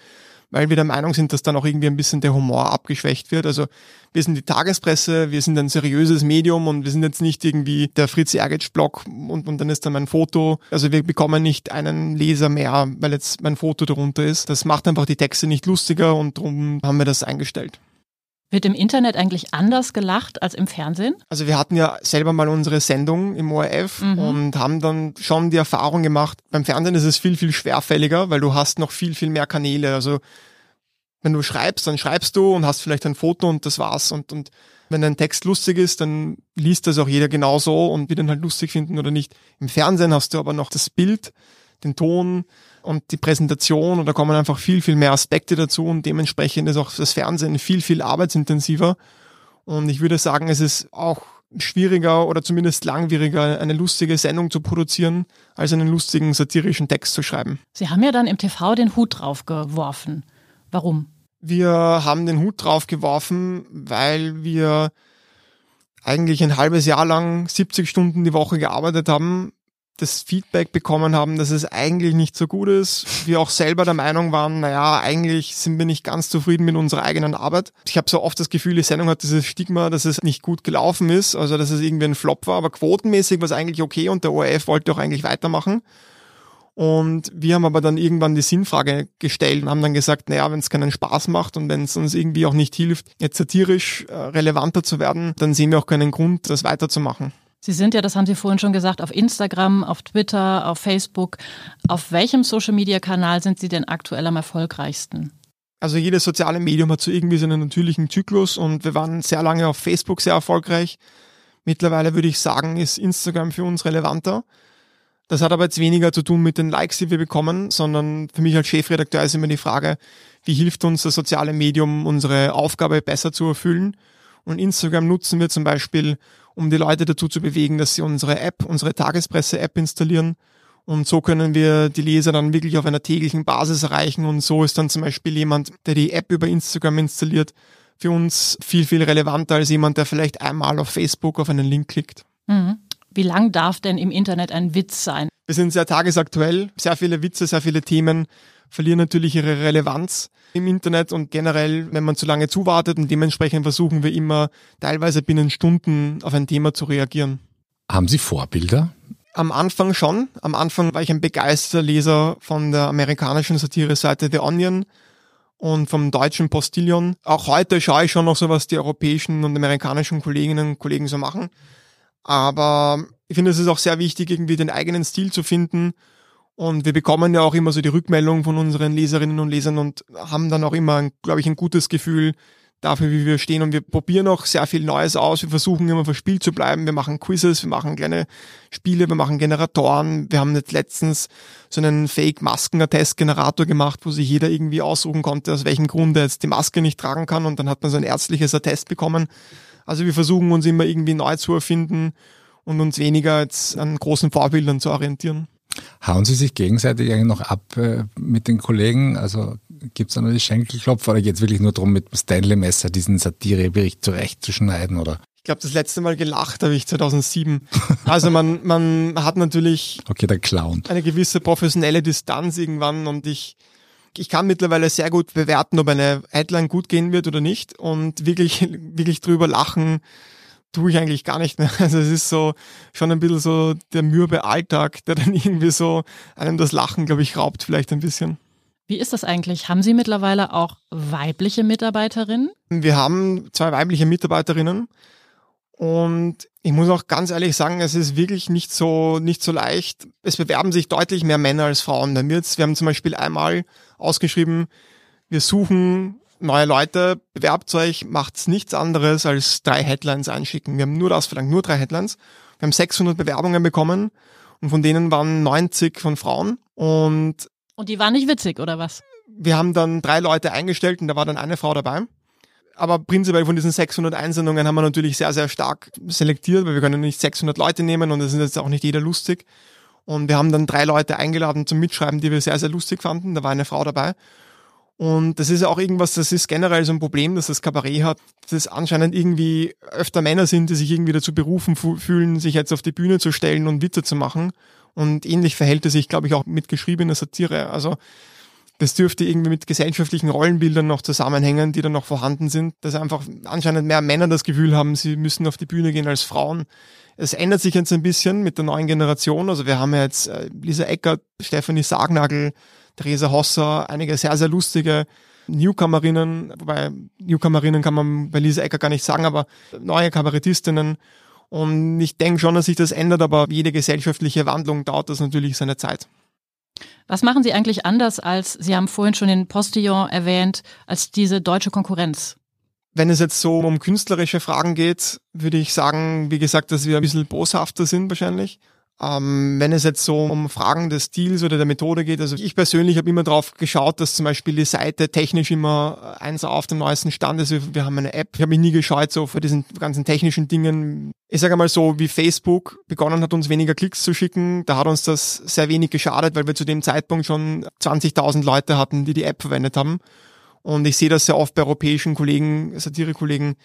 weil wir der Meinung sind, dass dann auch irgendwie ein bisschen der Humor abgeschwächt wird. Also wir sind die Tagespresse, wir sind ein seriöses Medium und wir sind jetzt nicht irgendwie der Fritz Ergetsch Blog und, und dann ist da mein Foto. Also wir bekommen nicht einen Leser mehr, weil jetzt mein Foto darunter ist. Das macht einfach die Texte nicht lustiger und darum haben wir das eingestellt. Wird im Internet eigentlich anders gelacht als im Fernsehen? Also wir hatten ja selber mal unsere Sendung im ORF mhm. und haben dann schon die Erfahrung gemacht, beim Fernsehen ist es viel, viel schwerfälliger, weil du hast noch viel, viel mehr Kanäle. Also wenn du schreibst, dann schreibst du und hast vielleicht ein Foto und das war's. Und, und wenn ein Text lustig ist, dann liest das auch jeder genauso und wird ihn halt lustig finden oder nicht. Im Fernsehen hast du aber noch das Bild, den Ton und die Präsentation und da kommen einfach viel, viel mehr Aspekte dazu und dementsprechend ist auch das Fernsehen viel, viel arbeitsintensiver. Und ich würde sagen, es ist auch schwieriger oder zumindest langwieriger, eine lustige Sendung zu produzieren, als einen lustigen satirischen Text zu schreiben. Sie haben ja dann im TV den Hut drauf geworfen. Warum? Wir haben den Hut drauf geworfen, weil wir eigentlich ein halbes Jahr lang 70 Stunden die Woche gearbeitet haben, das Feedback bekommen haben, dass es eigentlich nicht so gut ist. Wir auch selber der Meinung waren, naja, eigentlich sind wir nicht ganz zufrieden mit unserer eigenen Arbeit. Ich habe so oft das Gefühl, die Sendung hat dieses Stigma, dass es nicht gut gelaufen ist, also dass es irgendwie ein Flop war, aber quotenmäßig war es eigentlich okay und der ORF wollte auch eigentlich weitermachen. Und wir haben aber dann irgendwann die Sinnfrage gestellt und haben dann gesagt, naja, wenn es keinen Spaß macht und wenn es uns irgendwie auch nicht hilft, jetzt satirisch äh, relevanter zu werden, dann sehen wir auch keinen Grund, das weiterzumachen. Sie sind ja, das haben Sie vorhin schon gesagt, auf Instagram, auf Twitter, auf Facebook. Auf welchem Social-Media-Kanal sind Sie denn aktuell am erfolgreichsten? Also jedes soziale Medium hat so irgendwie so einen natürlichen Zyklus und wir waren sehr lange auf Facebook sehr erfolgreich. Mittlerweile würde ich sagen, ist Instagram für uns relevanter. Das hat aber jetzt weniger zu tun mit den Likes, die wir bekommen, sondern für mich als Chefredakteur ist immer die Frage, wie hilft uns das soziale Medium, unsere Aufgabe besser zu erfüllen? Und Instagram nutzen wir zum Beispiel, um die Leute dazu zu bewegen, dass sie unsere App, unsere Tagespresse-App installieren. Und so können wir die Leser dann wirklich auf einer täglichen Basis erreichen. Und so ist dann zum Beispiel jemand, der die App über Instagram installiert, für uns viel, viel relevanter als jemand, der vielleicht einmal auf Facebook auf einen Link klickt. Mhm. Wie lang darf denn im Internet ein Witz sein? Wir sind sehr tagesaktuell. Sehr viele Witze, sehr viele Themen verlieren natürlich ihre Relevanz im Internet und generell, wenn man zu lange zuwartet und dementsprechend versuchen wir immer teilweise binnen Stunden auf ein Thema zu reagieren. Haben Sie Vorbilder? Am Anfang schon. Am Anfang war ich ein begeisterter Leser von der amerikanischen Satire-Seite The Onion und vom deutschen Postillon. Auch heute schaue ich schon noch so, was die europäischen und amerikanischen Kolleginnen und Kollegen so machen. Aber ich finde, es ist auch sehr wichtig, irgendwie den eigenen Stil zu finden. Und wir bekommen ja auch immer so die Rückmeldung von unseren Leserinnen und Lesern und haben dann auch immer, glaube ich, ein gutes Gefühl dafür, wie wir stehen. Und wir probieren auch sehr viel Neues aus. Wir versuchen immer verspielt zu bleiben. Wir machen Quizzes, wir machen kleine Spiele, wir machen Generatoren. Wir haben jetzt letztens so einen Fake-Masken-Attest-Generator gemacht, wo sich jeder irgendwie aussuchen konnte, aus welchem Grund er jetzt die Maske nicht tragen kann. Und dann hat man so ein ärztliches Attest bekommen. Also wir versuchen uns immer irgendwie neu zu erfinden und uns weniger jetzt an großen Vorbildern zu orientieren. Hauen Sie sich gegenseitig eigentlich noch ab äh, mit den Kollegen? Also gibt es da noch die Schenkelklopfer oder geht es wirklich nur darum, mit dem Stanley-Messer diesen Satirebericht zurechtzuschneiden? Oder? Ich glaube, das letzte Mal gelacht habe ich 2007. Also man, man hat natürlich okay, der Clown. eine gewisse professionelle Distanz irgendwann und ich ich kann mittlerweile sehr gut bewerten, ob eine Headline gut gehen wird oder nicht und wirklich, wirklich drüber lachen tue ich eigentlich gar nicht mehr. Also es ist so schon ein bisschen so der mürbe Alltag, der dann irgendwie so einem das Lachen, glaube ich, raubt vielleicht ein bisschen. Wie ist das eigentlich? Haben Sie mittlerweile auch weibliche Mitarbeiterinnen? Wir haben zwei weibliche Mitarbeiterinnen und ich muss auch ganz ehrlich sagen, es ist wirklich nicht so, nicht so leicht. Es bewerben sich deutlich mehr Männer als Frauen. wir haben zum Beispiel einmal ausgeschrieben, wir suchen neue Leute, bewerbt euch, macht's nichts anderes als drei Headlines einschicken. Wir haben nur das verlangt, nur drei Headlines. Wir haben 600 Bewerbungen bekommen und von denen waren 90 von Frauen und und die waren nicht witzig oder was? Wir haben dann drei Leute eingestellt und da war dann eine Frau dabei aber prinzipiell von diesen 600 Einsendungen haben wir natürlich sehr, sehr stark selektiert, weil wir können nicht 600 Leute nehmen und es ist jetzt auch nicht jeder lustig. Und wir haben dann drei Leute eingeladen zum Mitschreiben, die wir sehr, sehr lustig fanden. Da war eine Frau dabei. Und das ist ja auch irgendwas, das ist generell so ein Problem, dass das Kabarett hat, dass es anscheinend irgendwie öfter Männer sind, die sich irgendwie dazu berufen fühlen, sich jetzt auf die Bühne zu stellen und Witze zu machen. Und ähnlich verhält es sich, glaube ich, auch mit geschriebener Satire. Also das dürfte irgendwie mit gesellschaftlichen Rollenbildern noch zusammenhängen, die dann noch vorhanden sind, dass einfach anscheinend mehr Männer das Gefühl haben, sie müssen auf die Bühne gehen als Frauen. Es ändert sich jetzt ein bisschen mit der neuen Generation. Also wir haben ja jetzt äh, Lisa Eckert, Stefanie Sagnagel, Theresa Hosser, einige sehr, sehr lustige Newcomerinnen, wobei Newcomerinnen kann man bei Lisa Ecker gar nicht sagen, aber neue Kabarettistinnen. Und ich denke schon, dass sich das ändert, aber jede gesellschaftliche Wandlung dauert das natürlich seine Zeit. Was machen Sie eigentlich anders als, Sie haben vorhin schon den Postillon erwähnt, als diese deutsche Konkurrenz? Wenn es jetzt so um künstlerische Fragen geht, würde ich sagen, wie gesagt, dass wir ein bisschen boshafter sind wahrscheinlich. Ähm, wenn es jetzt so um Fragen des Stils oder der Methode geht, also ich persönlich habe immer darauf geschaut, dass zum Beispiel die Seite technisch immer eins auf dem neuesten Stand ist. Wir haben eine App. Ich habe mich nie gescheut so vor diesen ganzen technischen Dingen. Ich sage mal so, wie Facebook begonnen hat, uns weniger Klicks zu schicken, da hat uns das sehr wenig geschadet, weil wir zu dem Zeitpunkt schon 20.000 Leute hatten, die die App verwendet haben. Und ich sehe das sehr oft bei europäischen Kollegen, Satire-Kollegen,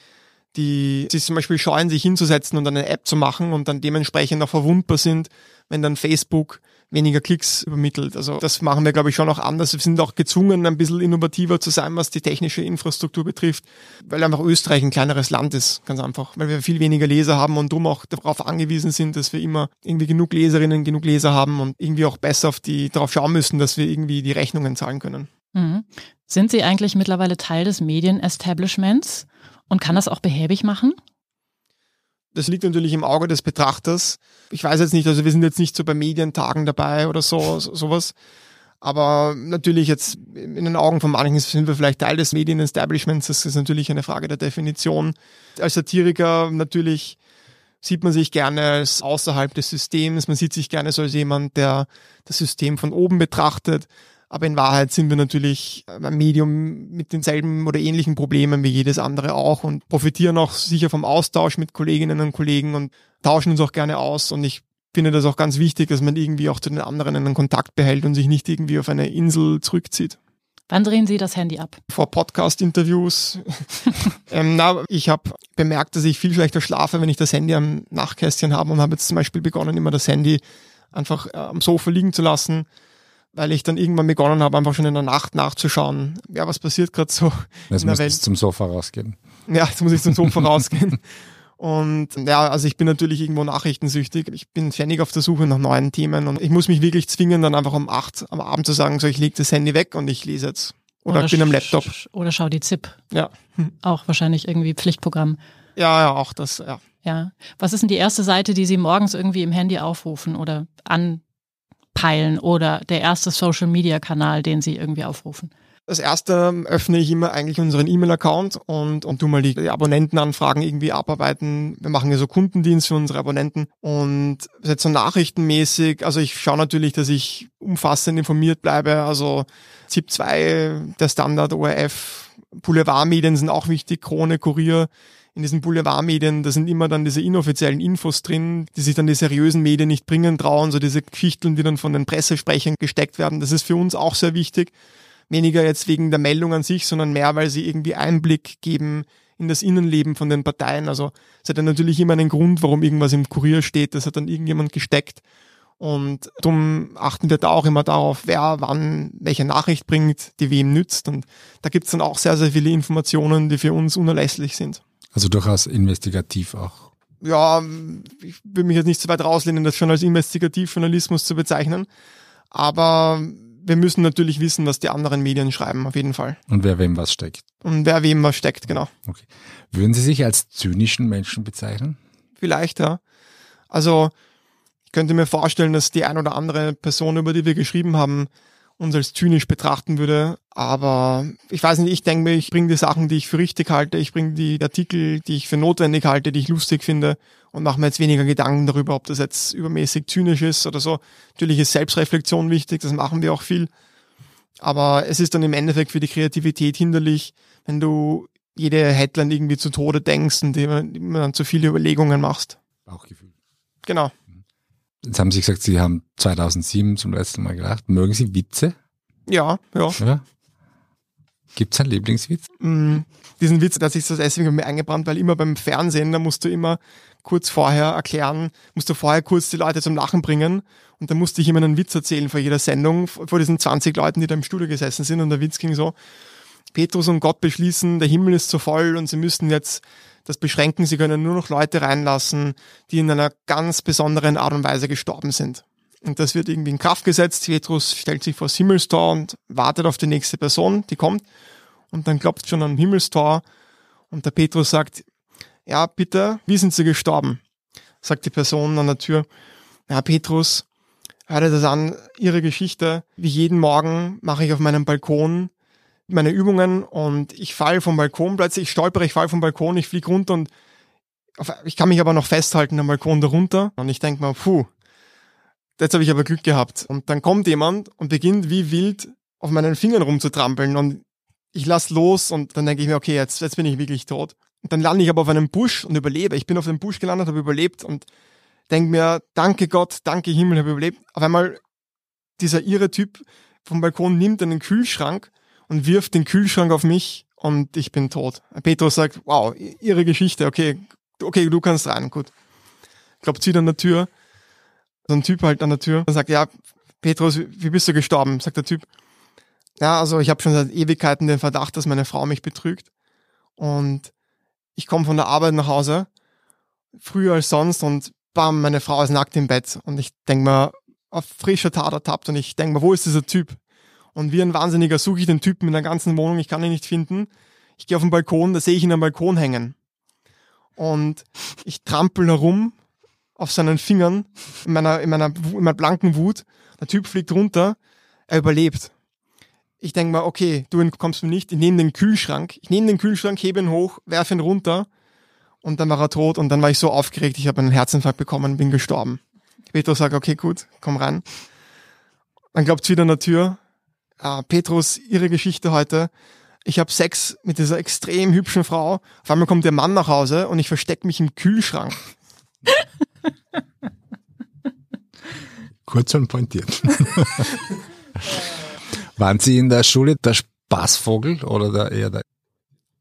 die sich zum Beispiel scheuen, sich hinzusetzen und eine App zu machen und dann dementsprechend auch verwundbar sind, wenn dann Facebook weniger Klicks übermittelt. Also das machen wir, glaube ich, schon auch anders. Wir sind auch gezwungen, ein bisschen innovativer zu sein, was die technische Infrastruktur betrifft, weil einfach Österreich ein kleineres Land ist, ganz einfach, weil wir viel weniger Leser haben und darum auch darauf angewiesen sind, dass wir immer irgendwie genug Leserinnen, genug Leser haben und irgendwie auch besser auf die darauf schauen müssen, dass wir irgendwie die Rechnungen zahlen können. Mhm. Sind Sie eigentlich mittlerweile Teil des Medien-Establishments? Und kann das auch behäbig machen? Das liegt natürlich im Auge des Betrachters. Ich weiß jetzt nicht, also wir sind jetzt nicht so bei Medientagen dabei oder so, so sowas. Aber natürlich jetzt in den Augen von manchen sind wir vielleicht Teil des Medien-Establishments. Das ist natürlich eine Frage der Definition. Als Satiriker natürlich sieht man sich gerne als außerhalb des Systems. Man sieht sich gerne so als jemand, der das System von oben betrachtet. Aber in Wahrheit sind wir natürlich ein Medium mit denselben oder ähnlichen Problemen wie jedes andere auch und profitieren auch sicher vom Austausch mit Kolleginnen und Kollegen und tauschen uns auch gerne aus. Und ich finde das auch ganz wichtig, dass man irgendwie auch zu den anderen einen Kontakt behält und sich nicht irgendwie auf eine Insel zurückzieht. Wann drehen Sie das Handy ab? Vor Podcast-Interviews. ähm, na, ich habe bemerkt, dass ich viel schlechter schlafe, wenn ich das Handy am Nachkästchen habe und habe jetzt zum Beispiel begonnen, immer das Handy einfach äh, am Sofa liegen zu lassen weil ich dann irgendwann begonnen habe, einfach schon in der Nacht nachzuschauen, ja, was passiert gerade so jetzt in der Welt. zum Sofa rausgehen. Ja, jetzt muss ich zum Sofa rausgehen. Und ja, also ich bin natürlich irgendwo nachrichtensüchtig. Ich bin ständig auf der Suche nach neuen Themen und ich muss mich wirklich zwingen, dann einfach um acht am Abend zu sagen, so ich lege das Handy weg und ich lese jetzt. Oder, oder ich bin am Laptop. Oder schau die ZIP. Ja. Auch wahrscheinlich irgendwie Pflichtprogramm. Ja, ja, auch das, ja. Ja. Was ist denn die erste Seite, die Sie morgens irgendwie im Handy aufrufen oder an peilen oder der erste Social-Media-Kanal, den Sie irgendwie aufrufen? Das erste öffne ich immer eigentlich unseren E-Mail-Account und, und tu mal die, die Abonnentenanfragen irgendwie abarbeiten. Wir machen ja so Kundendienst für unsere Abonnenten und jetzt so nachrichtenmäßig, also ich schaue natürlich, dass ich umfassend informiert bleibe, also ZIP 2, der Standard, ORF, Boulevardmedien sind auch wichtig, Krone, Kurier, in diesen Boulevardmedien, da sind immer dann diese inoffiziellen Infos drin, die sich dann die seriösen Medien nicht bringen trauen, so diese Geschichten, die dann von den Pressesprechern gesteckt werden. Das ist für uns auch sehr wichtig. Weniger jetzt wegen der Meldung an sich, sondern mehr, weil sie irgendwie Einblick geben in das Innenleben von den Parteien. Also es hat ja natürlich immer einen Grund, warum irgendwas im Kurier steht. Das hat dann irgendjemand gesteckt. Und darum achten wir da auch immer darauf, wer wann welche Nachricht bringt, die wem nützt. Und da gibt's dann auch sehr, sehr viele Informationen, die für uns unerlässlich sind. Also durchaus investigativ auch. Ja, ich will mich jetzt nicht so weit rauslehnen, das schon als Investigativjournalismus zu bezeichnen. Aber wir müssen natürlich wissen, was die anderen Medien schreiben, auf jeden Fall. Und wer wem was steckt. Und wer wem was steckt, genau. Okay. Würden Sie sich als zynischen Menschen bezeichnen? Vielleicht, ja. Also, ich könnte mir vorstellen, dass die ein oder andere Person, über die wir geschrieben haben, uns als zynisch betrachten würde. Aber ich weiß nicht, ich denke mir, ich bringe die Sachen, die ich für richtig halte, ich bringe die Artikel, die ich für notwendig halte, die ich lustig finde und mache mir jetzt weniger Gedanken darüber, ob das jetzt übermäßig zynisch ist oder so. Natürlich ist Selbstreflexion wichtig, das machen wir auch viel. Aber es ist dann im Endeffekt für die Kreativität hinderlich, wenn du jede Headline irgendwie zu Tode denkst und immer, immer dann zu viele Überlegungen machst. Bauchgefühl. Genau. Jetzt haben Sie gesagt, Sie haben 2007 zum letzten Mal gelacht. Mögen Sie Witze? Ja, ja. ja. Gibt es einen Lieblingswitz? Mm, diesen Witz, hat sich so deswegen mir eingebrannt, weil immer beim Fernsehen, da musst du immer kurz vorher erklären, musst du vorher kurz die Leute zum Lachen bringen und dann musste ich immer einen Witz erzählen vor jeder Sendung, vor diesen 20 Leuten, die da im Studio gesessen sind und der Witz ging so, Petrus und Gott beschließen, der Himmel ist zu voll und sie müssen jetzt das beschränken. Sie können nur noch Leute reinlassen, die in einer ganz besonderen Art und Weise gestorben sind. Und das wird irgendwie in Kraft gesetzt. Petrus stellt sich vor das Himmelstor und wartet auf die nächste Person, die kommt. und dann klopft schon am Himmelstor und der Petrus sagt, ja, bitte, wie sind Sie gestorben? Sagt die Person an der Tür. Ja, Petrus, hör dir das an, Ihre Geschichte. Wie jeden Morgen mache ich auf meinem Balkon meine Übungen und ich falle vom Balkon plötzlich, ich stolpere, ich falle vom Balkon, ich fliege runter und auf, ich kann mich aber noch festhalten am Balkon darunter und ich denke mir, puh, jetzt habe ich aber Glück gehabt. Und dann kommt jemand und beginnt wie wild auf meinen Fingern rumzutrampeln und ich lass los und dann denke ich mir, okay, jetzt, jetzt bin ich wirklich tot. Und dann lande ich aber auf einem Busch und überlebe. Ich bin auf dem Busch gelandet, habe überlebt und denke mir, danke Gott, danke Himmel, habe überlebt. Auf einmal dieser irre Typ vom Balkon nimmt einen Kühlschrank und wirft den Kühlschrank auf mich und ich bin tot. Petrus sagt, wow, ihre Geschichte, okay, okay, du kannst rein, gut. Klopft wieder an der Tür. So ein Typ halt an der Tür und sagt, ja, Petrus, wie bist du gestorben? Sagt der Typ, ja, also ich habe schon seit Ewigkeiten den Verdacht, dass meine Frau mich betrügt. Und ich komme von der Arbeit nach Hause, früher als sonst, und bam, meine Frau ist nackt im Bett. Und ich denk mir, auf frischer Tat ertappt und ich denk mir, wo ist dieser Typ? Und wie ein Wahnsinniger suche ich den Typen in der ganzen Wohnung, ich kann ihn nicht finden. Ich gehe auf den Balkon, da sehe ich ihn am Balkon hängen. Und ich trampel herum auf seinen Fingern in meiner, in meiner, in meiner blanken Wut. Der Typ fliegt runter, er überlebt. Ich denke mal, okay, du entkommst mir nicht, ich nehme den Kühlschrank, ich nehme den Kühlschrank, hebe ihn hoch, werfe ihn runter und dann war er tot und dann war ich so aufgeregt, ich habe einen Herzinfarkt bekommen, bin gestorben. Petrus sagt, okay, gut, komm rein. Dann klopft wieder an der Tür. Ah, Petrus, ihre Geschichte heute. Ich habe Sex mit dieser extrem hübschen Frau. Auf einmal kommt der Mann nach Hause und ich verstecke mich im Kühlschrank. Kurz und pointiert. Waren Sie in der Schule der Spaßvogel oder der eher der?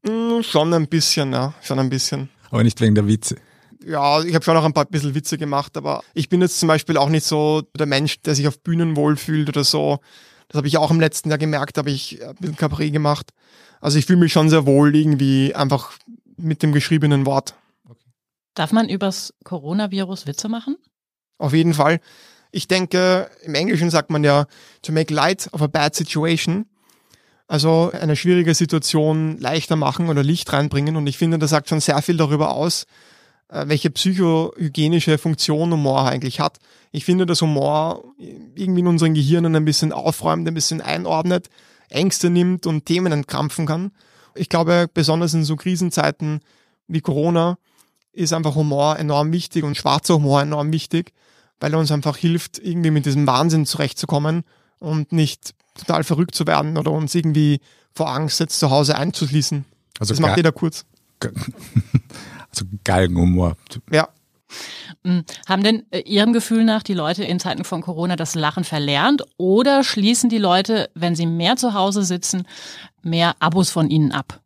Mm, schon ein bisschen, ja, schon ein bisschen. Aber nicht wegen der Witze. Ja, ich habe schon auch ein paar bisschen Witze gemacht, aber ich bin jetzt zum Beispiel auch nicht so der Mensch, der sich auf Bühnen wohlfühlt oder so. Das habe ich auch im letzten Jahr gemerkt, habe ich ein bisschen Cabaret gemacht. Also ich fühle mich schon sehr wohl irgendwie einfach mit dem geschriebenen Wort. Darf man übers Coronavirus Witze machen? Auf jeden Fall. Ich denke, im Englischen sagt man ja, to make light of a bad situation. Also eine schwierige Situation leichter machen oder Licht reinbringen. Und ich finde, das sagt schon sehr viel darüber aus, welche psychohygienische Funktion Humor eigentlich hat. Ich finde, dass Humor irgendwie in unseren Gehirnen ein bisschen aufräumt, ein bisschen einordnet, Ängste nimmt und Themen entkrampfen kann. Ich glaube, besonders in so Krisenzeiten wie Corona ist einfach Humor enorm wichtig und schwarzer Humor enorm wichtig weil er uns einfach hilft, irgendwie mit diesem Wahnsinn zurechtzukommen und nicht total verrückt zu werden oder uns irgendwie vor Angst jetzt zu Hause einzuschließen. Also das macht jeder kurz. Also Galgenhumor. Ja. Hm, haben denn äh, Ihrem Gefühl nach die Leute in Zeiten von Corona das Lachen verlernt oder schließen die Leute, wenn sie mehr zu Hause sitzen, mehr Abos von Ihnen ab?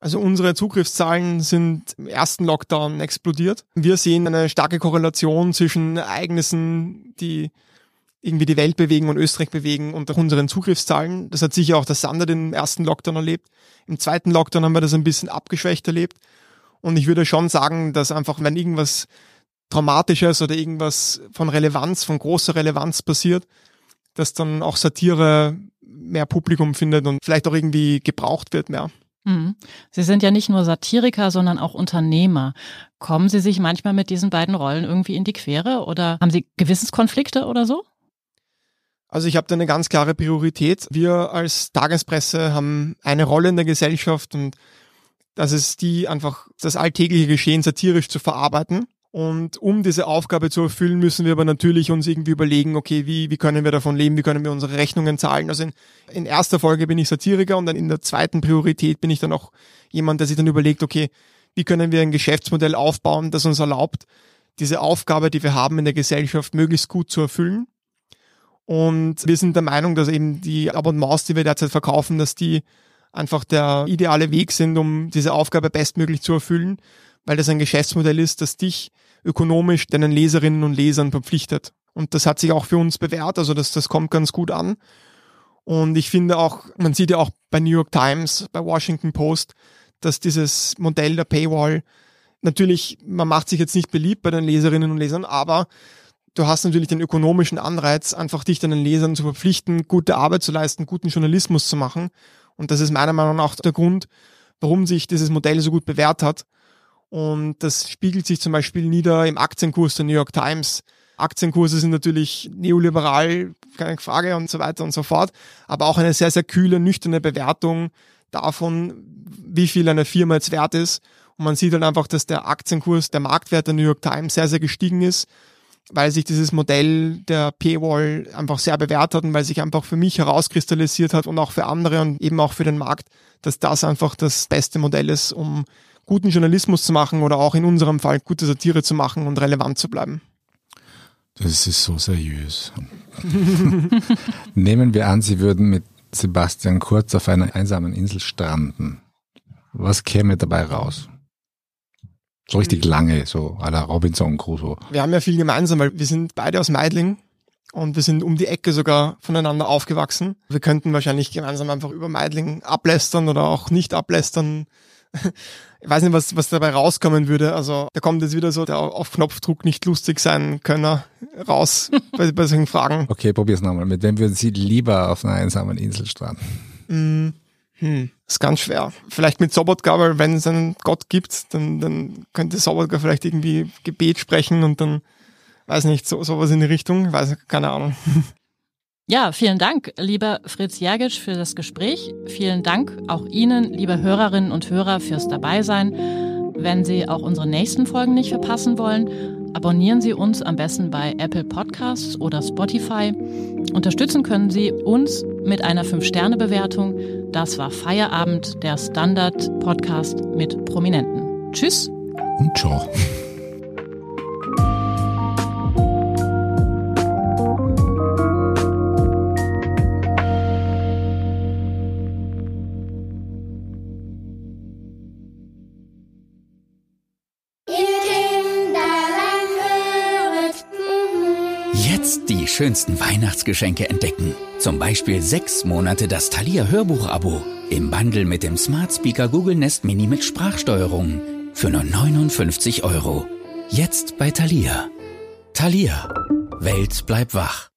Also unsere Zugriffszahlen sind im ersten Lockdown explodiert. Wir sehen eine starke Korrelation zwischen Ereignissen, die irgendwie die Welt bewegen und Österreich bewegen und unseren Zugriffszahlen. Das hat sicher auch der Sander den ersten Lockdown erlebt. Im zweiten Lockdown haben wir das ein bisschen abgeschwächt erlebt. Und ich würde schon sagen, dass einfach, wenn irgendwas Traumatisches oder irgendwas von Relevanz, von großer Relevanz passiert, dass dann auch Satire mehr Publikum findet und vielleicht auch irgendwie gebraucht wird mehr. Mhm. Sie sind ja nicht nur Satiriker, sondern auch Unternehmer. Kommen Sie sich manchmal mit diesen beiden Rollen irgendwie in die Quere oder haben Sie Gewissenskonflikte oder so? Also ich habe da eine ganz klare Priorität. Wir als Tagespresse haben eine Rolle in der Gesellschaft und das ist die einfach das alltägliche Geschehen satirisch zu verarbeiten. Und um diese Aufgabe zu erfüllen, müssen wir aber natürlich uns irgendwie überlegen, okay, wie, wie können wir davon leben, wie können wir unsere Rechnungen zahlen. Also in, in erster Folge bin ich Satiriker und dann in der zweiten Priorität bin ich dann auch jemand, der sich dann überlegt, okay, wie können wir ein Geschäftsmodell aufbauen, das uns erlaubt, diese Aufgabe, die wir haben in der Gesellschaft, möglichst gut zu erfüllen. Und wir sind der Meinung, dass eben die Abonnements, die wir derzeit verkaufen, dass die einfach der ideale Weg sind, um diese Aufgabe bestmöglich zu erfüllen weil das ein Geschäftsmodell ist, das dich ökonomisch deinen Leserinnen und Lesern verpflichtet. Und das hat sich auch für uns bewährt, also das, das kommt ganz gut an. Und ich finde auch, man sieht ja auch bei New York Times, bei Washington Post, dass dieses Modell der Paywall natürlich, man macht sich jetzt nicht beliebt bei den Leserinnen und Lesern, aber du hast natürlich den ökonomischen Anreiz, einfach dich deinen Lesern zu verpflichten, gute Arbeit zu leisten, guten Journalismus zu machen. Und das ist meiner Meinung nach der Grund, warum sich dieses Modell so gut bewährt hat. Und das spiegelt sich zum Beispiel nieder im Aktienkurs der New York Times. Aktienkurse sind natürlich neoliberal, keine Frage und so weiter und so fort, aber auch eine sehr, sehr kühle, nüchterne Bewertung davon, wie viel eine Firma jetzt wert ist. Und man sieht dann halt einfach, dass der Aktienkurs, der Marktwert der New York Times sehr, sehr gestiegen ist, weil sich dieses Modell der Paywall einfach sehr bewährt hat und weil sich einfach für mich herauskristallisiert hat und auch für andere und eben auch für den Markt, dass das einfach das beste Modell ist, um guten Journalismus zu machen oder auch in unserem Fall gute Satire zu machen und relevant zu bleiben. Das ist so seriös. Nehmen wir an, Sie würden mit Sebastian Kurz auf einer einsamen Insel stranden. Was käme dabei raus? So richtig lange, so à la Robinson Crusoe. Wir haben ja viel gemeinsam, weil wir sind beide aus Meidling und wir sind um die Ecke sogar voneinander aufgewachsen. Wir könnten wahrscheinlich gemeinsam einfach über Meidling ablästern oder auch nicht ablästern. Ich weiß nicht, was, was dabei rauskommen würde. Also da kommt jetzt wieder so der auf Knopfdruck nicht lustig sein Könner raus bei, bei solchen Fragen. Okay, probier's nochmal. Mit wem würden Sie lieber auf einer einsamen Insel stranden? Mm, hm, ist ganz schwer. Vielleicht mit Sobotka, weil wenn es einen Gott gibt, dann, dann könnte Sobotka vielleicht irgendwie Gebet sprechen und dann, weiß nicht, so, sowas in die Richtung. Weiß keine Ahnung. Ja, vielen Dank, lieber Fritz Jergic, für das Gespräch. Vielen Dank auch Ihnen, liebe Hörerinnen und Hörer, fürs Dabeisein. Wenn Sie auch unsere nächsten Folgen nicht verpassen wollen, abonnieren Sie uns am besten bei Apple Podcasts oder Spotify. Unterstützen können Sie uns mit einer 5-Sterne-Bewertung. Das war Feierabend, der Standard-Podcast mit Prominenten. Tschüss. Und ciao. Schönsten Weihnachtsgeschenke entdecken. Zum Beispiel sechs Monate das Thalia Hörbuch-Abo im Bundle mit dem Smart Speaker Google Nest Mini mit Sprachsteuerung für nur 59 Euro. Jetzt bei Thalia. Thalia. Welt bleibt wach.